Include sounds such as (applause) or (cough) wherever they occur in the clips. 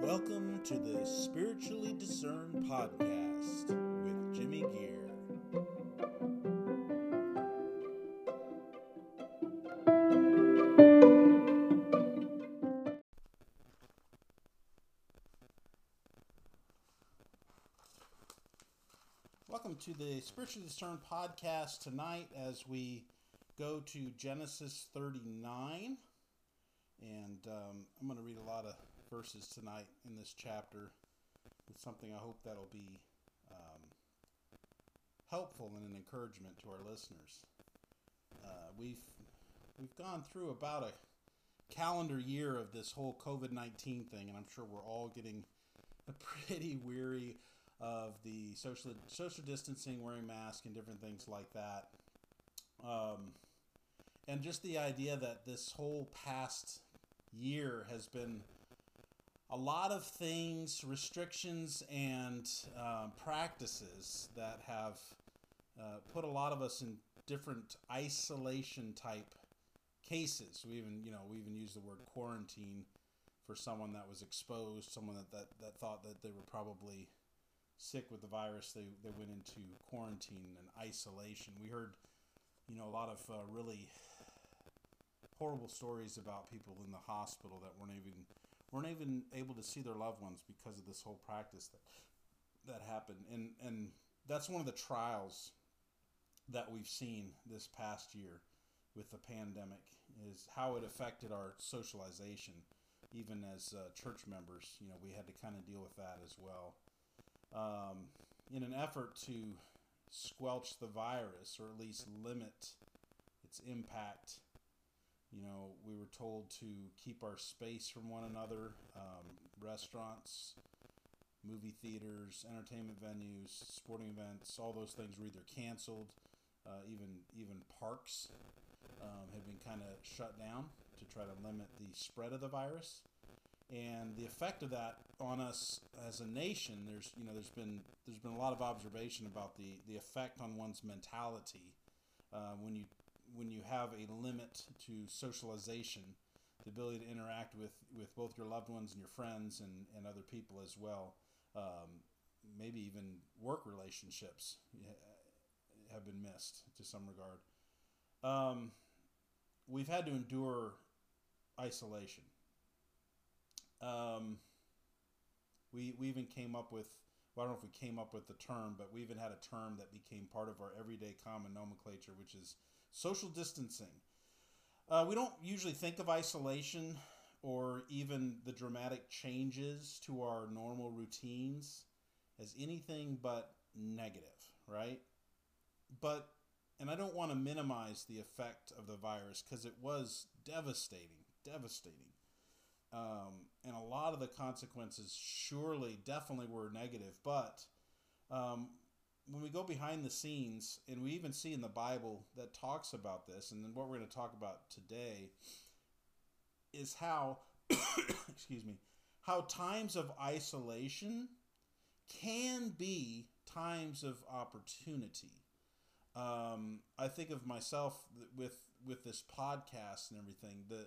Welcome to the Spiritually Discerned Podcast with Jimmy Gear. Welcome to the Spiritually Discerned Podcast tonight as we go to Genesis 39. And um, I'm going to read a lot of verses tonight in this chapter. It's something I hope that'll be um, helpful and an encouragement to our listeners. Uh, we've we've gone through about a calendar year of this whole COVID nineteen thing, and I'm sure we're all getting (laughs) pretty weary of the social social distancing, wearing masks, and different things like that. Um, and just the idea that this whole past year has been a lot of things, restrictions, and um, practices that have uh, put a lot of us in different isolation type cases. We even, you know, we even use the word quarantine for someone that was exposed, someone that, that, that thought that they were probably sick with the virus. They, they went into quarantine and isolation. We heard, you know, a lot of uh, really horrible stories about people in the hospital that weren't even weren't even able to see their loved ones because of this whole practice that that happened. And and that's one of the trials that we've seen this past year with the pandemic is how it affected our socialization even as uh, church members. You know we had to kind of deal with that as well. Um, in an effort to squelch the virus or at least limit its impact you know, we were told to keep our space from one another. Um, restaurants, movie theaters, entertainment venues, sporting events, all those things were either canceled. Uh, even even parks um, had been kind of shut down to try to limit the spread of the virus. And the effect of that on us as a nation, there's you know there's been there's been a lot of observation about the the effect on one's mentality uh, when you when you have a limit to socialization, the ability to interact with, with both your loved ones and your friends and, and other people as well, um, maybe even work relationships have been missed to some regard. Um, we've had to endure isolation. Um, we, we even came up with, well, I don't know if we came up with the term, but we even had a term that became part of our everyday common nomenclature, which is social distancing. Uh, we don't usually think of isolation or even the dramatic changes to our normal routines as anything but negative, right? But, and I don't want to minimize the effect of the virus because it was devastating, devastating. Um, and a lot of the consequences surely, definitely were negative. But um, when we go behind the scenes, and we even see in the Bible that talks about this, and then what we're going to talk about today is how, (coughs) excuse me, how times of isolation can be times of opportunity. Um, I think of myself with with this podcast and everything. The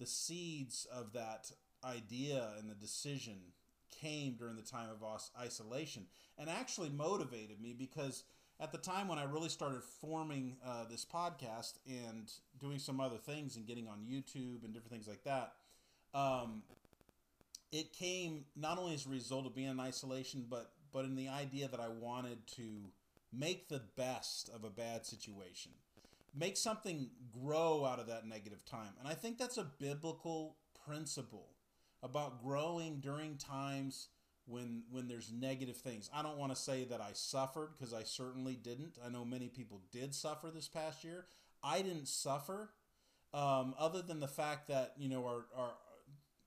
the seeds of that idea and the decision came during the time of isolation and actually motivated me because at the time when I really started forming uh, this podcast and doing some other things and getting on YouTube and different things like that, um, it came not only as a result of being in isolation, but but in the idea that I wanted to make the best of a bad situation, make something grow out of that negative time, and I think that's a biblical principle about growing during times when when there's negative things. I don't want to say that I suffered because I certainly didn't. I know many people did suffer this past year. I didn't suffer, um, other than the fact that you know are are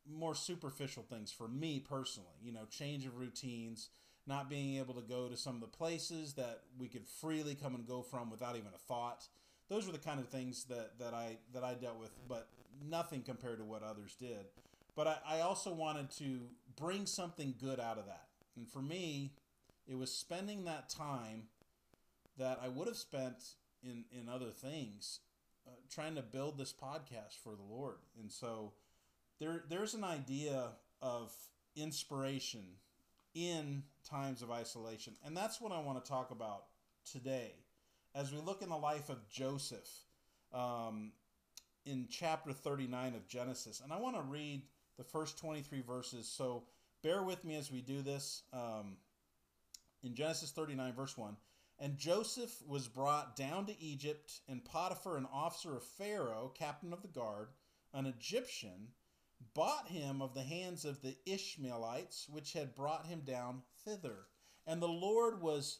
more superficial things for me personally. You know, change of routines, not being able to go to some of the places that we could freely come and go from without even a thought. Those were the kind of things that that I that I dealt with, but nothing compared to what others did. But I, I also wanted to bring something good out of that. And for me, it was spending that time that I would have spent in, in other things trying to build this podcast for the Lord, and so there there's an idea of inspiration in times of isolation, and that's what I want to talk about today. As we look in the life of Joseph um, in chapter 39 of Genesis, and I want to read the first 23 verses. So bear with me as we do this. Um, in Genesis 39, verse 1. And Joseph was brought down to Egypt, and Potiphar, an officer of Pharaoh, captain of the guard, an Egyptian, bought him of the hands of the Ishmaelites, which had brought him down thither. And the Lord was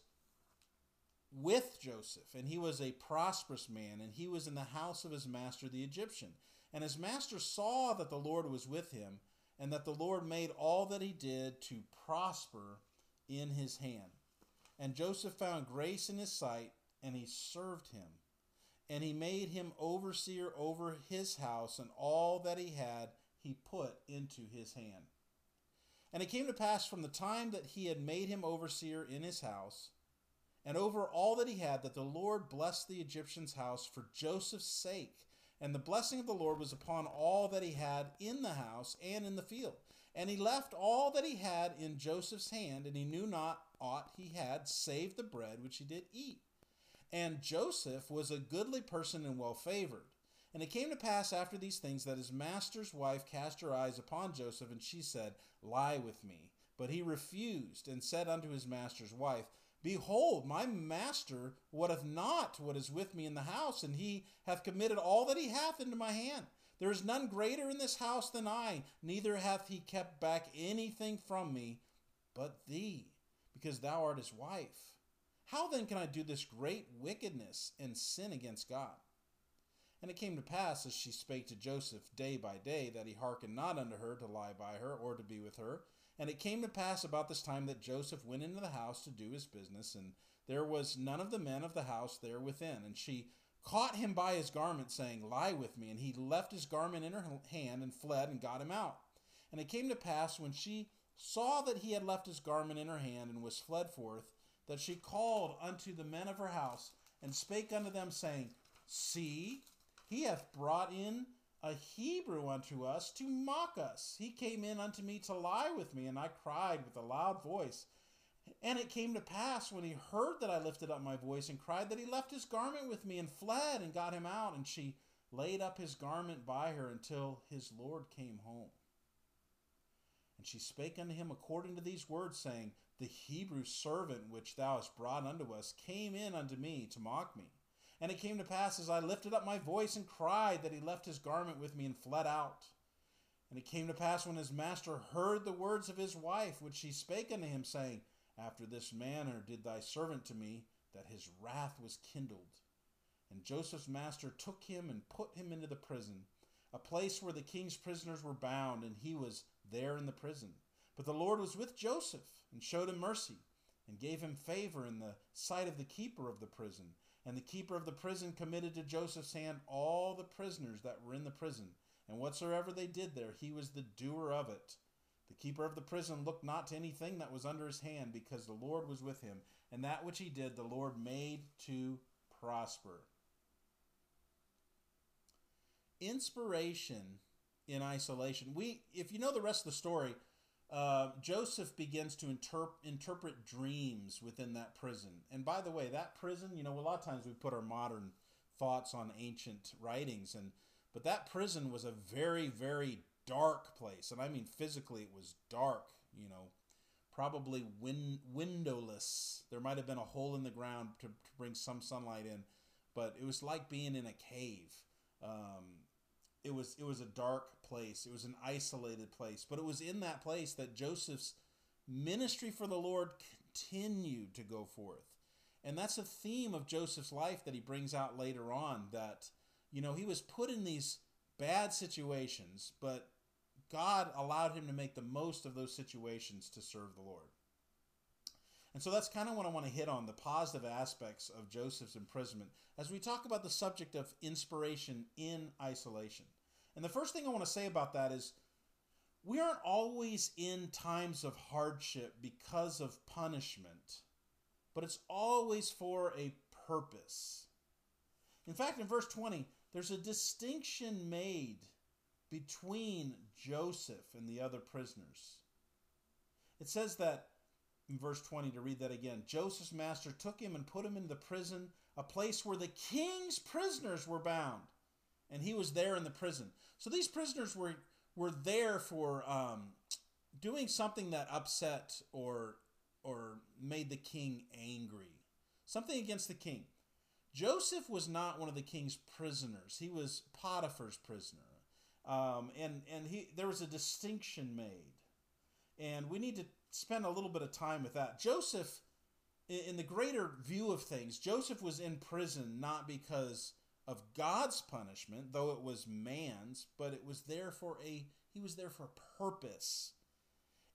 with Joseph, and he was a prosperous man, and he was in the house of his master the Egyptian. And his master saw that the Lord was with him, and that the Lord made all that he did to prosper in his hand. And Joseph found grace in his sight, and he served him. And he made him overseer over his house, and all that he had he put into his hand. And it came to pass from the time that he had made him overseer in his house, and over all that he had, that the Lord blessed the Egyptian's house for Joseph's sake. And the blessing of the Lord was upon all that he had in the house and in the field. And he left all that he had in Joseph's hand, and he knew not aught he had save the bread which he did eat. And Joseph was a goodly person and well favored. And it came to pass after these things that his master's wife cast her eyes upon Joseph, and she said, Lie with me. But he refused, and said unto his master's wife, Behold, my master wotteth not what is with me in the house, and he hath committed all that he hath into my hand. There is none greater in this house than I, neither hath he kept back anything from me but thee, because thou art his wife. How then can I do this great wickedness and sin against God? And it came to pass, as she spake to Joseph day by day, that he hearkened not unto her to lie by her or to be with her. And it came to pass about this time that Joseph went into the house to do his business, and there was none of the men of the house there within. And she caught him by his garment, saying, Lie with me. And he left his garment in her hand and fled and got him out. And it came to pass when she saw that he had left his garment in her hand and was fled forth, that she called unto the men of her house and spake unto them, saying, See, he hath brought in a Hebrew unto us to mock us. He came in unto me to lie with me, and I cried with a loud voice. And it came to pass when he heard that I lifted up my voice and cried that he left his garment with me and fled and got him out. And she laid up his garment by her until his Lord came home. And she spake unto him according to these words, saying, The Hebrew servant which thou hast brought unto us came in unto me to mock me. And it came to pass as I lifted up my voice and cried that he left his garment with me and fled out. And it came to pass when his master heard the words of his wife, which she spake unto him, saying, after this manner did thy servant to me, that his wrath was kindled. And Joseph's master took him and put him into the prison, a place where the king's prisoners were bound, and he was there in the prison. But the Lord was with Joseph, and showed him mercy, and gave him favor in the sight of the keeper of the prison. And the keeper of the prison committed to Joseph's hand all the prisoners that were in the prison. And whatsoever they did there, he was the doer of it. The keeper of the prison looked not to anything that was under his hand, because the Lord was with him, and that which he did, the Lord made to prosper. Inspiration in isolation. We, if you know the rest of the story, uh, Joseph begins to interp- interpret dreams within that prison. And by the way, that prison, you know, a lot of times we put our modern thoughts on ancient writings, and but that prison was a very, very dark place, and I mean physically, it was dark. You know, probably win- windowless. There might have been a hole in the ground to, to bring some sunlight in, but it was like being in a cave. Um, it was it was a dark place. It was an isolated place, but it was in that place that Joseph's ministry for the Lord continued to go forth. And that's a theme of Joseph's life that he brings out later on that you know, he was put in these bad situations, but God allowed him to make the most of those situations to serve the Lord. And so that's kind of what I want to hit on the positive aspects of Joseph's imprisonment as we talk about the subject of inspiration in isolation. And the first thing I want to say about that is we aren't always in times of hardship because of punishment, but it's always for a purpose. In fact, in verse 20, there's a distinction made between Joseph and the other prisoners. It says that in verse 20 to read that again Joseph's master took him and put him into the prison, a place where the king's prisoners were bound. And he was there in the prison. So these prisoners were, were there for um, doing something that upset or, or made the king angry, something against the king. Joseph was not one of the king's prisoners. He was Potiphar's prisoner. Um, and and he, there was a distinction made. And we need to spend a little bit of time with that. Joseph, in the greater view of things, Joseph was in prison not because of God's punishment, though it was man's, but it was there for a he was there for purpose.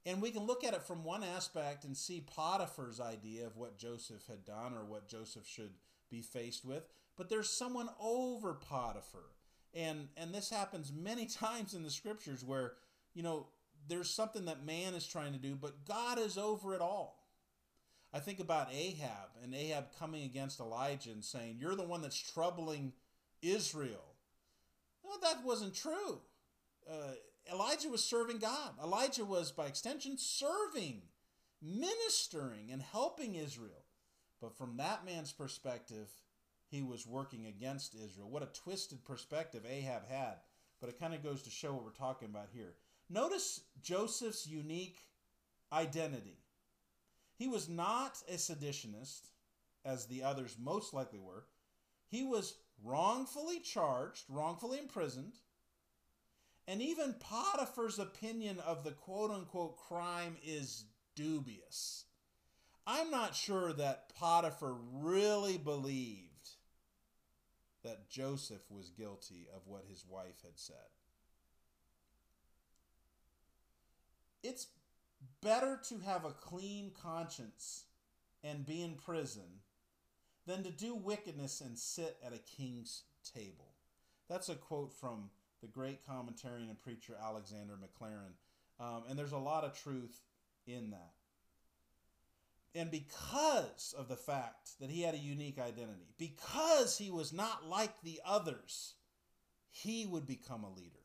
And we can look at it from one aspect and see Potiphar's idea of what Joseph had done or what Joseph should be faced with, but there's someone over Potiphar. And and this happens many (laughs) times in the scriptures where, you know, there's something that man is trying to do, but God is over it all. I think about Ahab and Ahab coming against Elijah and saying, You're the one that's troubling Israel. No, that wasn't true. Uh, Elijah was serving God. Elijah was, by extension, serving, ministering, and helping Israel. But from that man's perspective, he was working against Israel. What a twisted perspective Ahab had. But it kind of goes to show what we're talking about here. Notice Joseph's unique identity. He was not a seditionist, as the others most likely were. He was wrongfully charged, wrongfully imprisoned, and even Potiphar's opinion of the quote unquote crime is dubious. I'm not sure that Potiphar really believed that Joseph was guilty of what his wife had said. It's better to have a clean conscience and be in prison than to do wickedness and sit at a king's table. That's a quote from the great commentarian and preacher Alexander Maclaren. Um, and there's a lot of truth in that. And because of the fact that he had a unique identity, because he was not like the others, he would become a leader.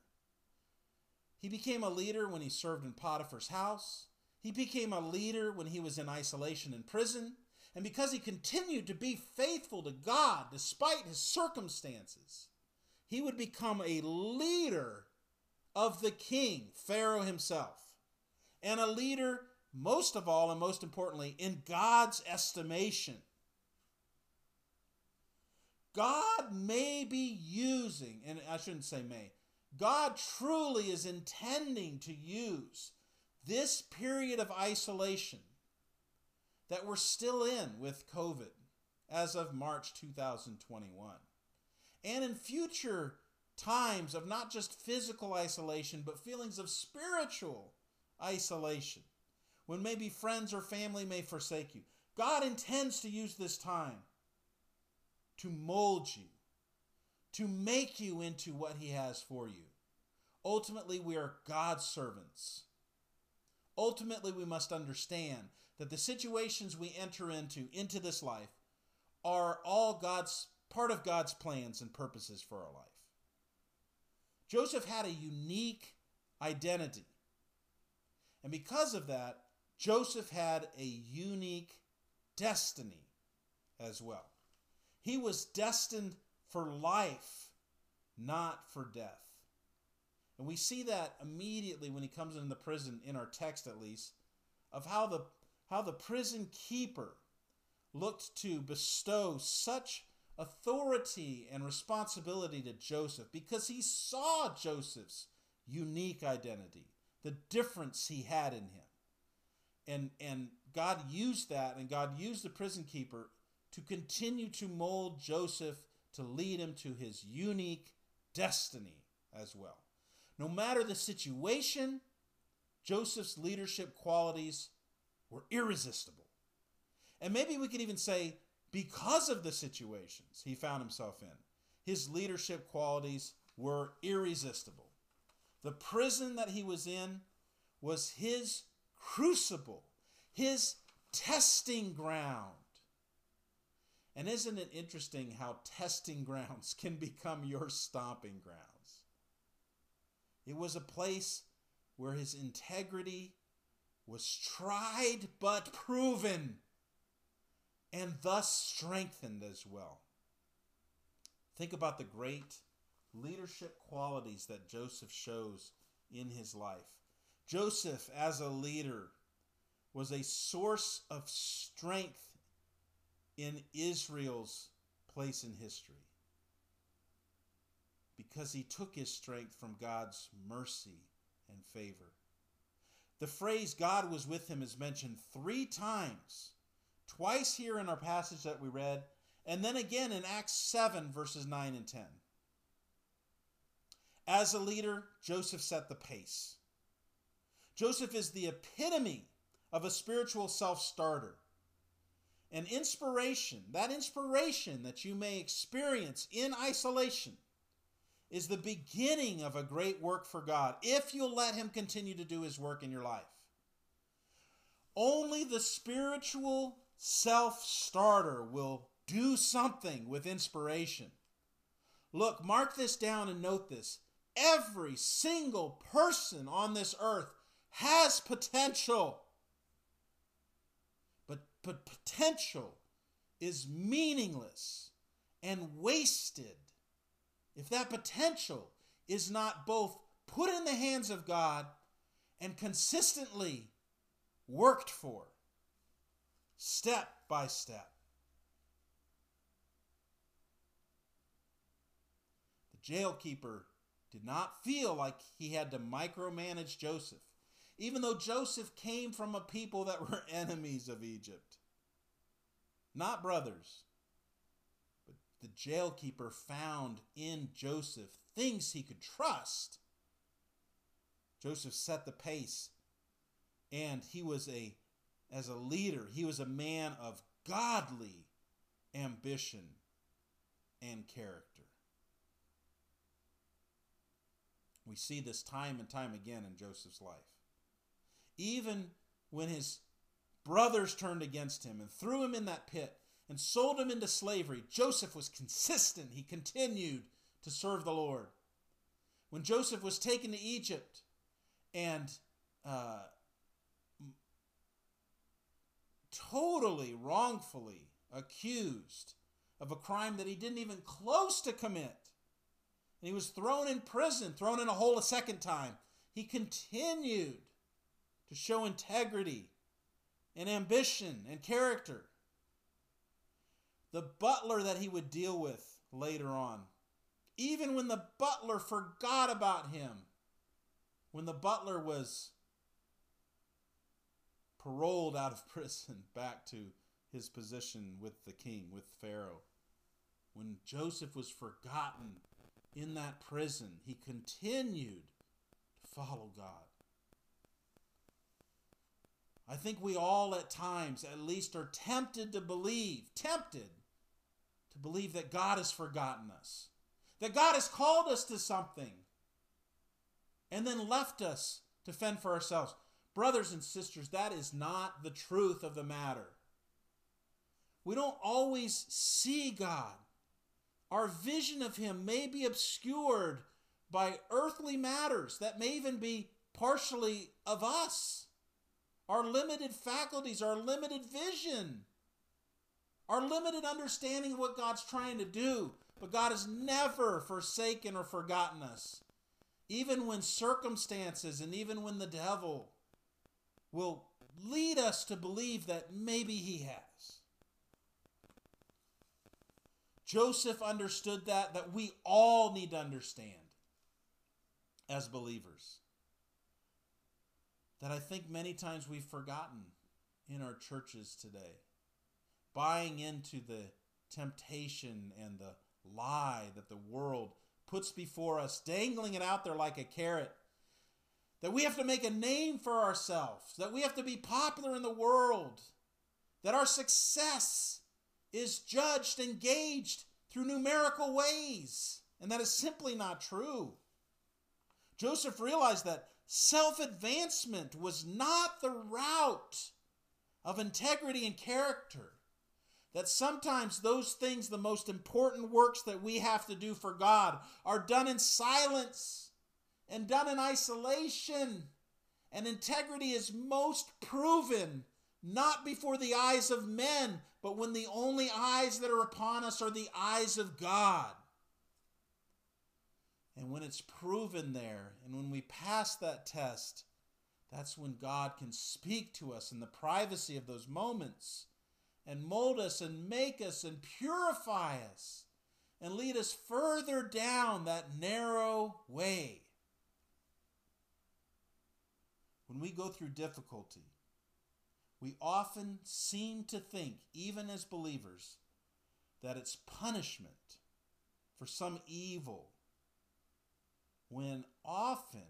He became a leader when he served in Potiphar's house. He became a leader when he was in isolation in prison. And because he continued to be faithful to God despite his circumstances, he would become a leader of the king, Pharaoh himself, and a leader, most of all and most importantly, in God's estimation. God may be using, and I shouldn't say may, God truly is intending to use this period of isolation that we're still in with COVID as of March 2021. And in future times of not just physical isolation, but feelings of spiritual isolation, when maybe friends or family may forsake you. God intends to use this time to mold you, to make you into what He has for you. Ultimately, we are God's servants. Ultimately, we must understand that the situations we enter into, into this life, are all God's part of God's plans and purposes for our life. Joseph had a unique identity. And because of that, Joseph had a unique destiny as well. He was destined for life, not for death. And we see that immediately when he comes into the prison, in our text at least, of how the, how the prison keeper looked to bestow such authority and responsibility to Joseph because he saw Joseph's unique identity, the difference he had in him. And, and God used that, and God used the prison keeper to continue to mold Joseph to lead him to his unique destiny as well. No matter the situation, Joseph's leadership qualities were irresistible. And maybe we could even say, because of the situations he found himself in, his leadership qualities were irresistible. The prison that he was in was his crucible, his testing ground. And isn't it interesting how testing grounds (laughs) can become your stomping grounds? It was a place where his integrity was tried but proven and thus strengthened as well. Think about the great leadership qualities that Joseph shows in his life. Joseph, as a leader, was a source of strength in Israel's place in history because he took his strength from God's mercy and favor. The phrase God was with him is mentioned three times, twice here in our passage that we read, and then again in Acts 7, verses 9 and 10. As a leader, Joseph set the pace. Joseph is the epitome of a spiritual self starter. An inspiration, that inspiration that you may experience in isolation, is the beginning of a great work for God if you'll let Him continue to do His work in your life. Only the spiritual self starter will do something with inspiration. Look, mark this down and note this. Every single person on this earth has potential. But, but potential is meaningless and wasted if that potential is not both put in the hands of God and consistently worked for, step by step. The jailkeeper did not feel like he had to micromanage Joseph, even though Joseph came from a people that were (laughs) enemies of Egypt, not brothers the jailkeeper found in Joseph things he could trust. Joseph set the pace, and he was a, as a leader, he was a man of godly ambition and character. We see this time and time again in Joseph's life. Even when his brothers turned against him and threw him in that pit, and sold him into slavery, Joseph was consistent. He continued to serve the Lord. When Joseph was taken to Egypt and uh, totally wrongfully accused of a crime that he didn't even close to commit, and he was thrown in prison, thrown in a hole a second time, he continued to show integrity and ambition and character the butler that he would deal with later on. Even when the butler forgot about him, when the butler was paroled out of (laughs) prison back to his position with the king, with Pharaoh, when Joseph was forgotten in that prison, he continued to follow God. I think we all at times at least are tempted to believe, tempted to believe that God has forgotten us, that God has called us to something, and then left us to fend for ourselves. Brothers and sisters, that is not the truth of the matter. We don't always see God. Our vision of Him may be obscured by earthly matters that may even be partially of us. Our limited faculties, our limited vision our limited understanding of what God's trying to do. But God has never forsaken or forgotten us. Even when circumstances and even when the devil will lead us to believe that maybe he has. Joseph understood that, that we all need to understand as believers. That I think many times we've forgotten in our churches today buying into the temptation and the lie that the world puts before us, dangling it out there like a carrot. That we have to make a name for ourselves, that we have to be popular in the world, that our success is judged and gauged through numerical ways. And that is simply not true. Joseph realized that self advancement was not the route of integrity and character. that sometimes those things, the most important works that we have to do for God, are done in silence and done in isolation. And integrity is most proven not before the eyes of men, but when the only eyes that are upon us are the eyes of God. And when it's proven there, and when we pass that test, that's when God can speak to us in the privacy of those moments and mold us and make us and purify us and lead us further down that narrow way. When we go through difficulty, we often seem to think, even as believers, that it's punishment for some evil, when often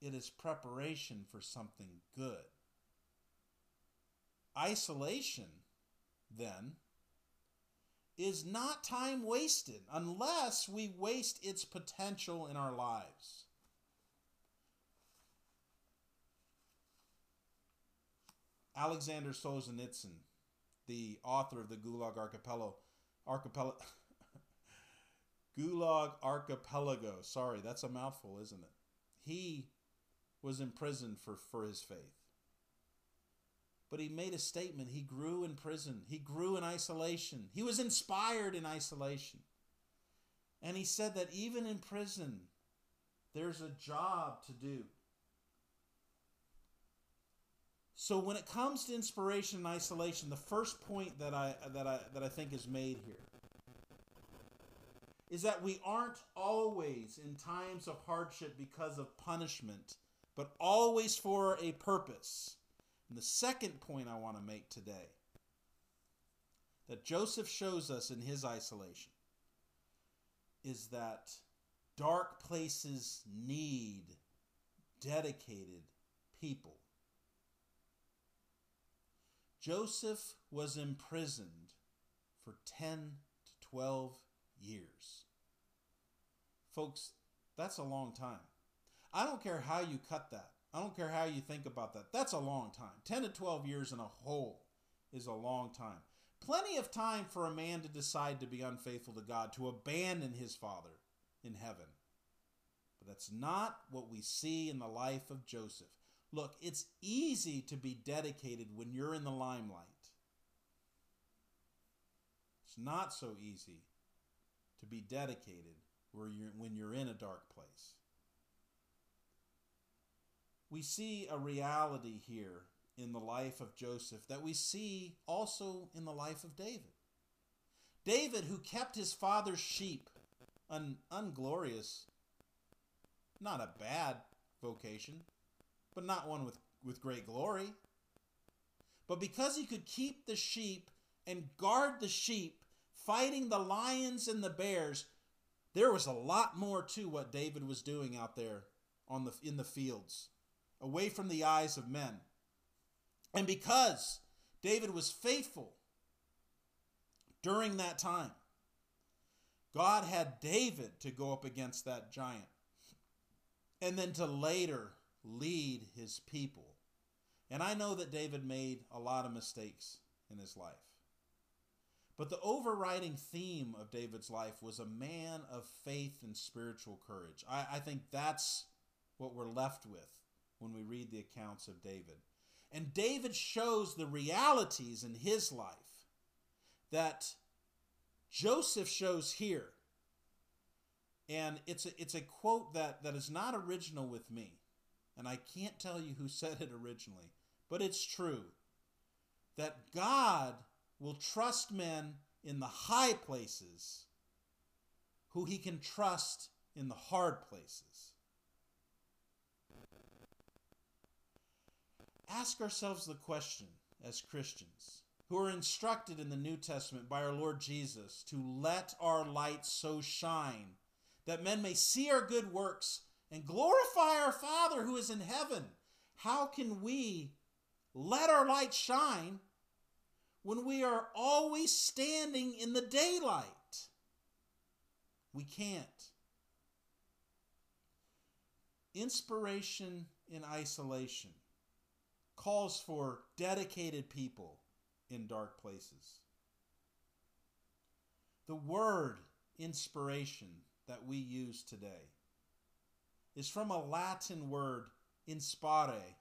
it is preparation for something good. Isolation, then, is not time wasted unless we waste its potential in our lives. Alexander Solzhenitsyn, the author of the Gulag Archipelago, archipelago Gulag Archipelago. Sorry, that's a mouthful, isn't it? He was imprisoned for, for his faith. But he made a statement. He grew in prison. He grew in isolation. He was inspired in isolation. And he said that even in prison, there's a job to do. So when it comes to inspiration and isolation, the first point that I that I that I think is made here is that we aren't always in times of hardship because of punishment, but always for a purpose. And the second point I want to make today that Joseph shows us in his isolation is that dark places need dedicated people. Joseph was imprisoned for 10 to 12 years. Folks, that's a long time. I don't care how you cut that. I don't care how you think about that. That's a long time. 10 to 12 years in a hole is a long time. Plenty of time for a man to decide to be unfaithful to God, to abandon his father in heaven. But that's not what we see in the life of Joseph. Look, it's easy to be dedicated when you're in the limelight. It's not so easy to be dedicated where you're, when you're in a dark place. We see a reality here in the life of Joseph that we see also in the life of David. David, who kept his father's sheep, an unglorious, not a bad vocation, but not one with, with great glory. But because he could keep the sheep and guard the sheep, fighting the lions and the bears, there was a lot more to what David was doing out there on the in the fields, away from the eyes of men. And because David was faithful during that time, God had David to go up against that giant. And then to later lead his people. And I know that David made a lot of mistakes in his life. But the overriding theme of David's life was a man of faith and spiritual courage. I, I, think that's what we're left with when we read the accounts of David. And David shows the realities in his life that Joseph shows here. And it's a, it's a quote that, that is not original with me and I can't tell you who said it originally, but it's true that God will trust men in the high places who he can trust in the hard places. Ask ourselves the question as Christians who are instructed in the New Testament by our Lord Jesus to let our light so shine that men may see our good works and glorify our Father who is in heaven. How can we let our light shine when we are always standing in the daylight? We can't. Inspiration in isolation calls for dedicated people in dark places. The word inspiration that we use today is from a Latin word inspire,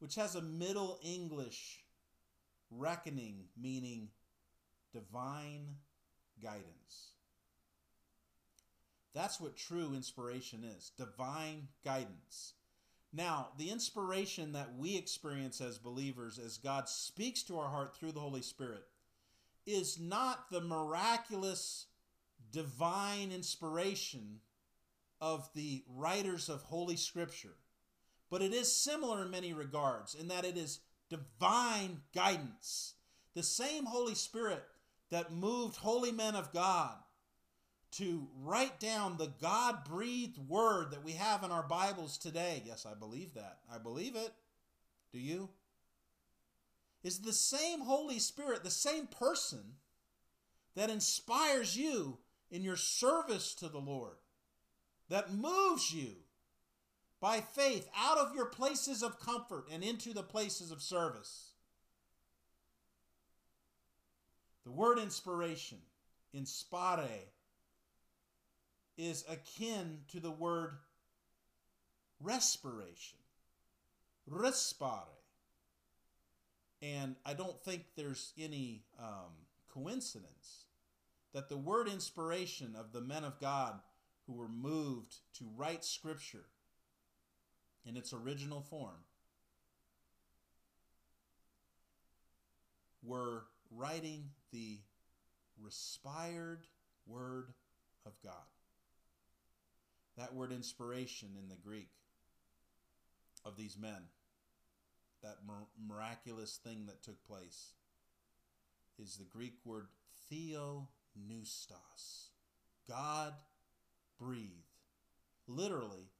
which has a Middle English reckoning meaning divine guidance. That's what true inspiration is divine guidance. Now, the inspiration that we experience as believers, as God speaks to our heart through the Holy Spirit, is not the miraculous divine inspiration of the writers of Holy Scripture, but it is similar in many regards in that it is divine guidance. The same Holy Spirit that moved holy men of God to write down the God breathed word that we have in our Bibles today. Yes, I believe that. I believe it. Do you? Is the same Holy Spirit, the same person that inspires you in your service to the Lord, that moves you by faith out of your places of comfort and into the places of service. The word inspiration, inspire, is akin to the word respiration, respire. And I don't think there's any um, coincidence that the word inspiration of the men of God who were moved to write scripture in its original form were writing the respired word of God. That word inspiration in the Greek of these men, that miraculous thing that took place, is the Greek word theopneustos. God breathed. Literally,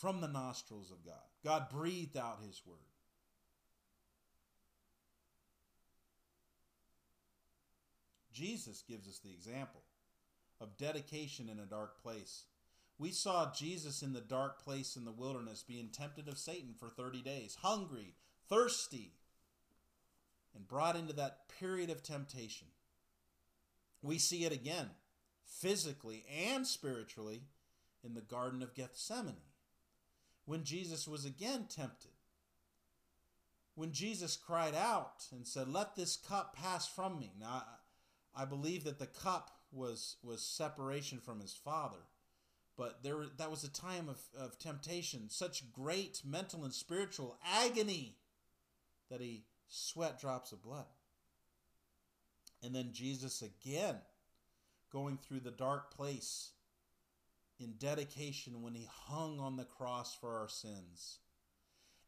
from the nostrils of God. God breathed out his word. Jesus gives us the example of dedication in a dark place. We saw Jesus in the dark place in the wilderness being tempted of Satan for 30 days, hungry, thirsty, and brought into that period of temptation. We see it again, physically and spiritually, in the Garden of Gethsemane, when Jesus was again tempted. When Jesus cried out and said, Let this cup pass from me. Now, I believe that the cup was was separation from his father. But there that was a time of, of temptation, such great mental and spiritual agony that he sweat drops of blood. And then Jesus again going through the dark place in dedication when he hung on the cross for our sins.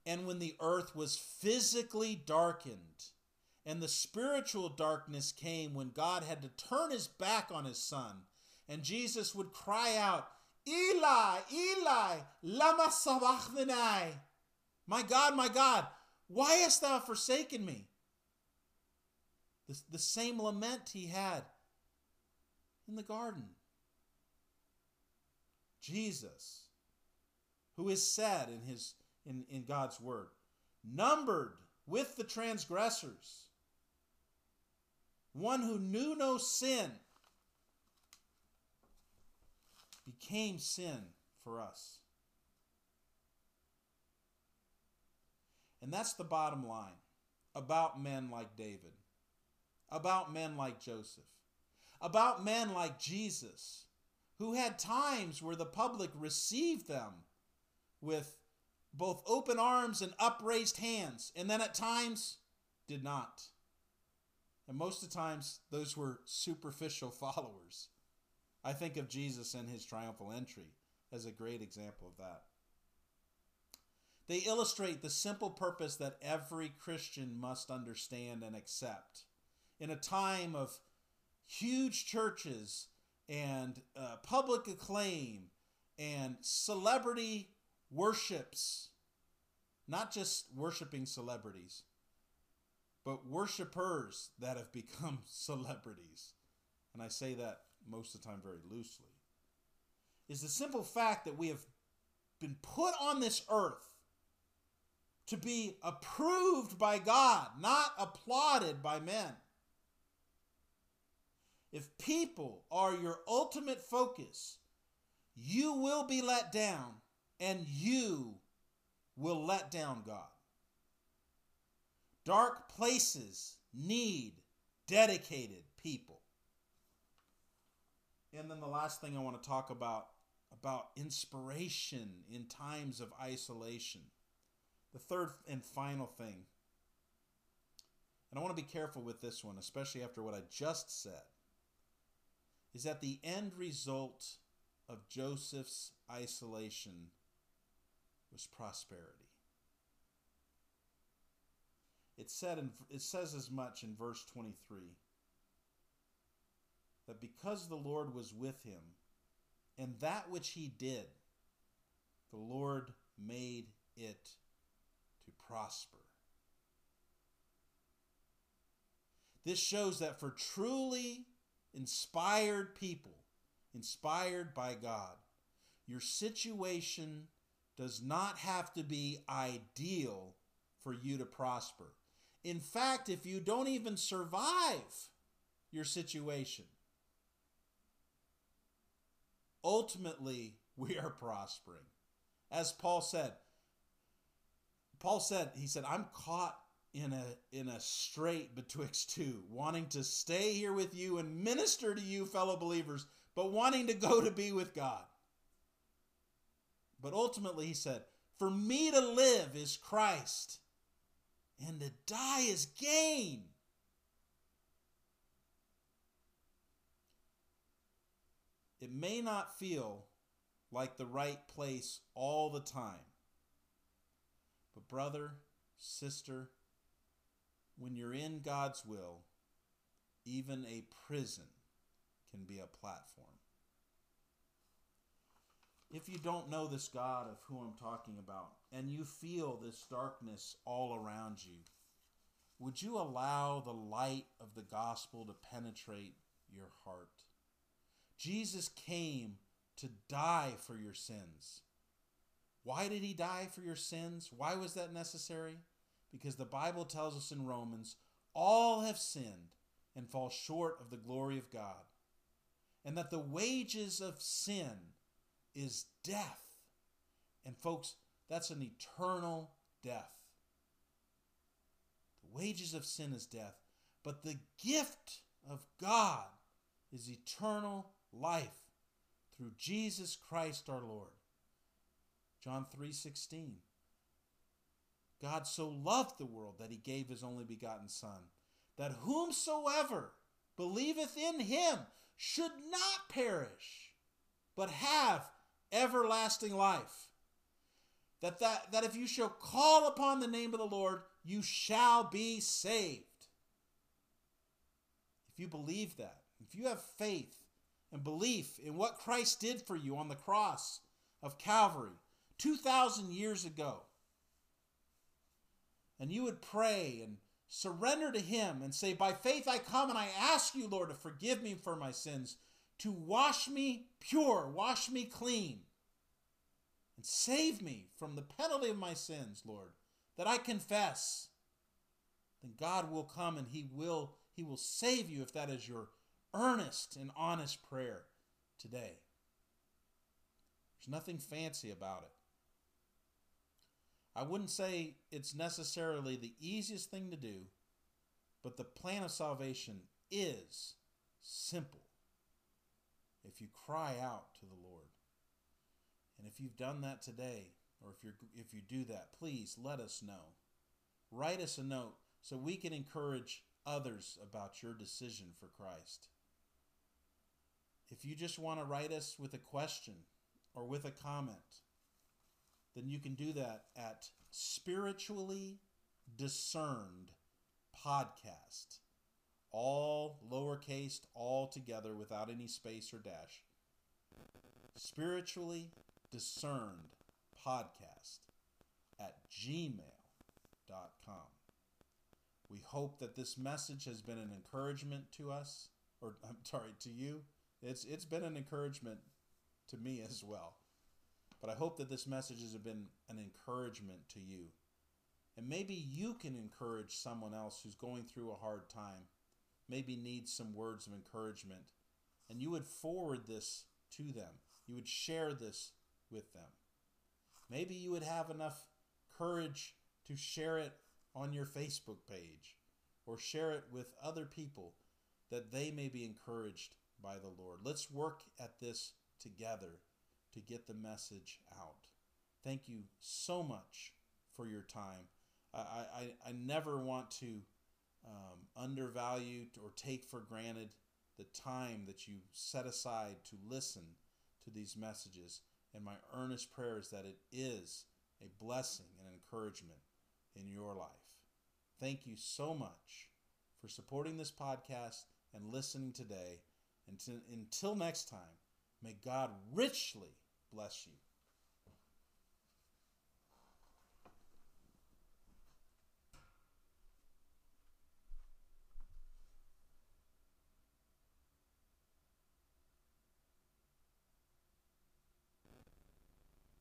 And when the earth was physically darkened and the spiritual darkness came when God had to turn his back on his son. And Jesus would cry out, Eli, Eli, lama sabachthani. My God, my God, why hast thou forsaken me? The, the same lament he had in the garden. Jesus, who is said in his in, in God's word, numbered with the transgressors, one who knew no sin, became sin for us. And that's the bottom line about men like David, about men like Joseph, about men like Jesus, who had times where the public received them with both open arms and upraised hands, and then at times did not. And most of the times, those were superficial (laughs) followers. I think of Jesus and his triumphal entry as a great example of that. They illustrate the simple purpose that every Christian must understand and accept. In a time of huge churches and uh, public acclaim and celebrity worships, not just worshiping celebrities, but worshipers that have become (laughs) celebrities, and I say that most of the time very loosely, is the simple fact that we have been put on this earth to be approved by God, not applauded by men. If people are your ultimate focus, you will be let down and you will let down God. Dark places need dedicated people. And then the last thing I want to talk about about inspiration in times of isolation. The third and final thing. And I want to be careful with this one, especially after what I just said. Is that the end result of Joseph's isolation was prosperity. It said in, it says as much in verse 23 that because the Lord was with him and that which he did the Lord made it to prosper. This shows that for truly inspired people, inspired by God, your situation does not have to be ideal for you to prosper. In fact, if you don't even survive your situation, ultimately we are prospering. As Paul said, Paul said, he said, I'm caught in a in a strait betwixt two, wanting to stay here with you and minister to you, fellow believers, but wanting to go to be with God. But ultimately, he said, For me to live is Christ, and to die is gain. It may not feel like the right place all the time. But, brother, sister, when you're in God's will, even a prison can be a platform. If you don't know this God of who I'm talking about, and you feel this darkness all around you, would you allow the light of the gospel to penetrate your heart? Jesus came to die for your sins. Why did he die for your sins? Why was that necessary? Because the Bible tells us in Romans, all have sinned and fall short of the glory of God, and that the wages of sin is death. And folks, that's an eternal death. The wages of sin is death, but the gift of God is eternal life through Jesus Christ our Lord. John 3:16 God so loved the world that he gave his only begotten son that whomsoever believeth in him should not perish but have everlasting life. That, that, that if you shall call upon the name of the Lord, you shall be saved. If you believe that, if you have faith and belief in what Christ did for you on the cross of Calvary 2,000 years ago, and you would pray and surrender to Him and say, By faith I come and I ask you, Lord, to forgive me for my sins to wash me pure, wash me clean, and save me from the penalty of my sins, Lord, that I confess, then God will come and He will He will save you if that is your earnest and honest prayer today. There's nothing fancy about it. I wouldn't say it's necessarily the easiest thing to do, but the plan of salvation is simple if you cry out to the Lord. And if you've done that today, or if you if you do that, please let us know. Write us a note so we can encourage others about your decision for Christ. If you just want to write us with a question or with a comment, then you can do that at spiritually discerned podcast all lowercase, all together without any space or dash. Spiritually discerned podcast at gmail.com. We hope that this message has been an encouragement to us, or I'm sorry, to you. It's it's been an encouragement to me as well. But I hope that this message has been an encouragement to you. And maybe you can encourage someone else who's going through a hard time maybe needs some words of encouragement, and you would forward this to them. You would share this with them. Maybe you would have enough courage to share it on your Facebook page or share it with other people that they may be encouraged by the Lord. Let's work at this together to get the message out. Thank you so much for your time. I, I, I never want to um, undervalue or take for granted the time that you set aside to listen to these messages. And my earnest prayer is that it is a blessing and encouragement in your life. Thank you so much for supporting this podcast and listening today. And until next time, may God richly bless you.